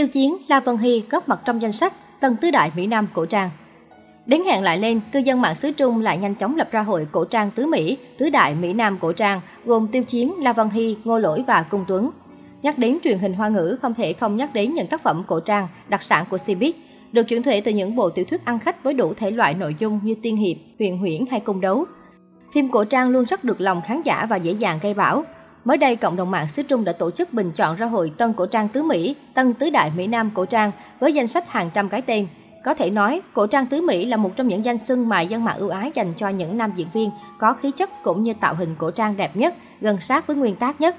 Tiêu Chiến, La Vân Hy góp mặt trong danh sách Tân Tứ Đại Mỹ Nam Cổ Trang. Đến hẹn lại lên, cư dân mạng xứ Trung lại nhanh chóng lập ra hội cổ trang tứ Mỹ, tứ đại Mỹ Nam cổ trang, gồm Tiêu Chiến, La Văn Hy, Ngô Lỗi và Cung Tuấn. Nhắc đến truyền hình hoa ngữ, không thể không nhắc đến những tác phẩm cổ trang đặc sản của Cbiz, được chuyển thể từ những bộ tiểu thuyết ăn khách với đủ thể loại nội dung như tiên hiệp, huyền huyễn hay cung đấu. Phim cổ trang luôn rất được lòng khán giả và dễ dàng gây bão. Mới đây, cộng đồng mạng xứ Trung đã tổ chức bình chọn ra hội Tân Cổ Trang Tứ Mỹ, Tân Tứ Đại Mỹ Nam Cổ Trang với danh sách hàng trăm cái tên. Có thể nói, cổ trang tứ Mỹ là một trong những danh xưng mà dân mạng ưu ái dành cho những nam diễn viên có khí chất cũng như tạo hình cổ trang đẹp nhất, gần sát với nguyên tác nhất.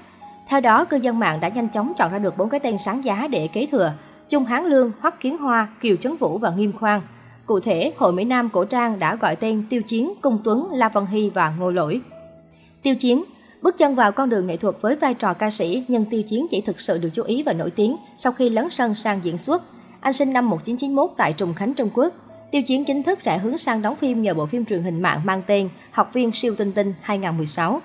Theo đó, cư dân mạng đã nhanh chóng chọn ra được bốn cái tên sáng giá để kế thừa: Trung Hán Lương, Hoắc Kiến Hoa, Kiều Trấn Vũ và Nghiêm Khoan. Cụ thể, Hội Mỹ Nam cổ trang đã gọi tên Tiêu Chiến, Cung Tuấn, La Văn Hy và Ngô Lỗi. Tiêu Chiến Bước chân vào con đường nghệ thuật với vai trò ca sĩ, nhưng Tiêu Chiến chỉ thực sự được chú ý và nổi tiếng sau khi lấn sân sang diễn xuất. Anh sinh năm 1991 tại Trùng Khánh, Trung Quốc. Tiêu Chiến chính thức rẽ hướng sang đóng phim nhờ bộ phim truyền hình mạng mang tên Học viên siêu tinh tinh 2016.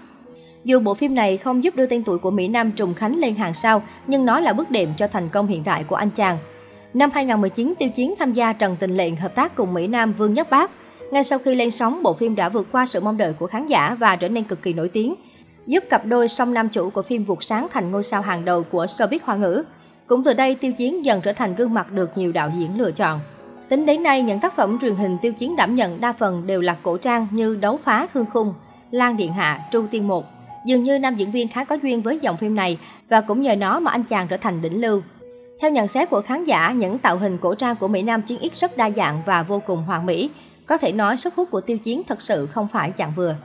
Dù bộ phim này không giúp đưa tên tuổi của Mỹ Nam Trùng Khánh lên hàng sao, nhưng nó là bước đệm cho thành công hiện tại của anh chàng. Năm 2019, Tiêu Chiến tham gia Trần Tình Lệnh hợp tác cùng Mỹ Nam Vương Nhất Bác. Ngay sau khi lên sóng, bộ phim đã vượt qua sự mong đợi của khán giả và trở nên cực kỳ nổi tiếng, giúp cặp đôi song nam chủ của phim vụt sáng thành ngôi sao hàng đầu của showbiz hoa ngữ. Cũng từ đây, Tiêu Chiến dần trở thành gương mặt được nhiều đạo diễn lựa chọn. Tính đến nay, những tác phẩm truyền hình Tiêu Chiến đảm nhận đa phần đều là cổ trang như Đấu phá thương khung, Lan Điện Hạ, Tru Tiên Một. Dường như nam diễn viên khá có duyên với dòng phim này và cũng nhờ nó mà anh chàng trở thành đỉnh lưu. Theo nhận xét của khán giả, những tạo hình cổ trang của Mỹ Nam Chiến X rất đa dạng và vô cùng hoàn mỹ. Có thể nói sức hút của Tiêu Chiến thật sự không phải dạng vừa.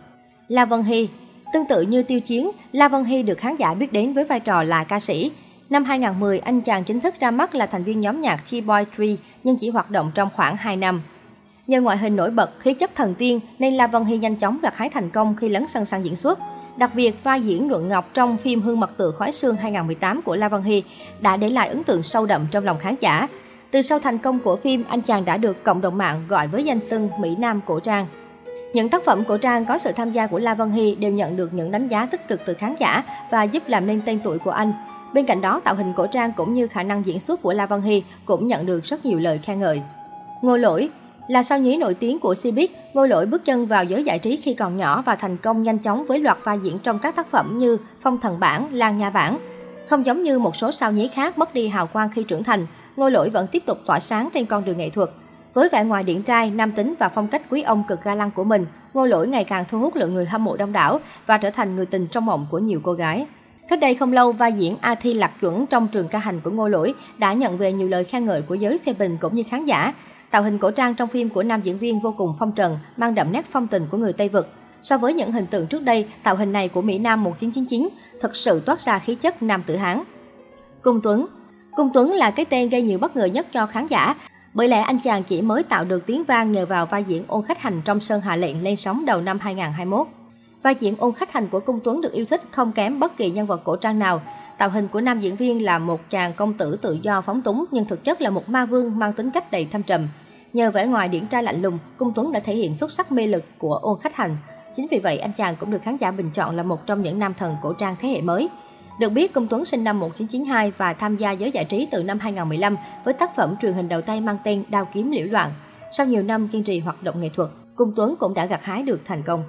La Vân Hy Tương tự như Tiêu Chiến, La Vân Hy được khán giả biết đến với vai trò là ca sĩ. Năm 2010, anh chàng chính thức ra mắt là thành viên nhóm nhạc T-Boy 3 nhưng chỉ hoạt động trong khoảng 2 năm. Nhờ ngoại hình nổi bật, khí chất thần tiên nên La Vân Hy nhanh chóng gặt hái thành công khi lấn sân sang diễn xuất. Đặc biệt, vai diễn Nhuận Ngọc trong phim Hương mật tự khói xương 2018 của La Vân Hy đã để lại ấn tượng sâu đậm trong lòng khán giả. Từ sau thành công của phim, anh chàng đã được cộng đồng mạng gọi với danh xưng Mỹ Nam cổ trang. Những tác phẩm cổ trang có sự tham gia của La Vân Hy đều nhận được những đánh giá tích cực từ khán giả và giúp làm nên tên tuổi của anh. Bên cạnh đó, tạo hình cổ trang cũng như khả năng diễn xuất của La Vân Hy cũng nhận được rất nhiều lời khen ngợi. Ngô Lỗi là sao nhí nổi tiếng của Cbiz, Ngô Lỗi bước chân vào giới giải trí khi còn nhỏ và thành công nhanh chóng với loạt vai diễn trong các tác phẩm như Phong Thần Bản, Lan Nha Bản. Không giống như một số sao nhí khác mất đi hào quang khi trưởng thành, Ngô Lỗi vẫn tiếp tục tỏa sáng trên con đường nghệ thuật. Với vẻ ngoài điển trai, nam tính và phong cách quý ông cực ga lăng của mình, Ngô Lỗi ngày càng thu hút lượng người hâm mộ đông đảo và trở thành người tình trong mộng của nhiều cô gái. Cách đây không lâu, vai diễn A Thi Lạc Chuẩn trong trường ca hành của Ngô Lỗi đã nhận về nhiều lời khen ngợi của giới phê bình cũng như khán giả. Tạo hình cổ trang trong phim của nam diễn viên vô cùng phong trần, mang đậm nét phong tình của người Tây Vực. So với những hình tượng trước đây, tạo hình này của Mỹ Nam 1999 thực sự toát ra khí chất nam tử Hán. Cung Tuấn Cung Tuấn là cái tên gây nhiều bất ngờ nhất cho khán giả bởi lẽ anh chàng chỉ mới tạo được tiếng vang nhờ vào vai diễn ôn khách hành trong Sơn Hà Lệnh lên sóng đầu năm 2021. Vai diễn ôn khách hành của Cung Tuấn được yêu thích không kém bất kỳ nhân vật cổ trang nào. Tạo hình của nam diễn viên là một chàng công tử tự do phóng túng nhưng thực chất là một ma vương mang tính cách đầy thâm trầm. Nhờ vẻ ngoài điển trai lạnh lùng, Cung Tuấn đã thể hiện xuất sắc mê lực của ôn khách hành. Chính vì vậy, anh chàng cũng được khán giả bình chọn là một trong những nam thần cổ trang thế hệ mới. Được biết, Công Tuấn sinh năm 1992 và tham gia giới giải trí từ năm 2015 với tác phẩm truyền hình đầu tay mang tên Đao kiếm liễu loạn. Sau nhiều năm kiên trì hoạt động nghệ thuật, Cung Tuấn cũng đã gặt hái được thành công.